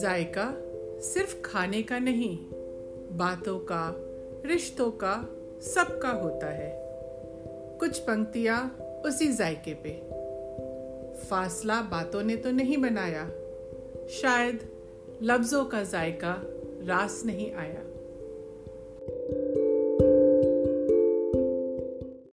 जायका सिर्फ़ खाने का नहीं, बातों का, रिश्तों का, सबका होता है। कुछ पंक्तियाँ उसी जायके पे। फासला बातों ने तो नहीं बनाया। शायद लफ्जों का जायका रास नहीं आया।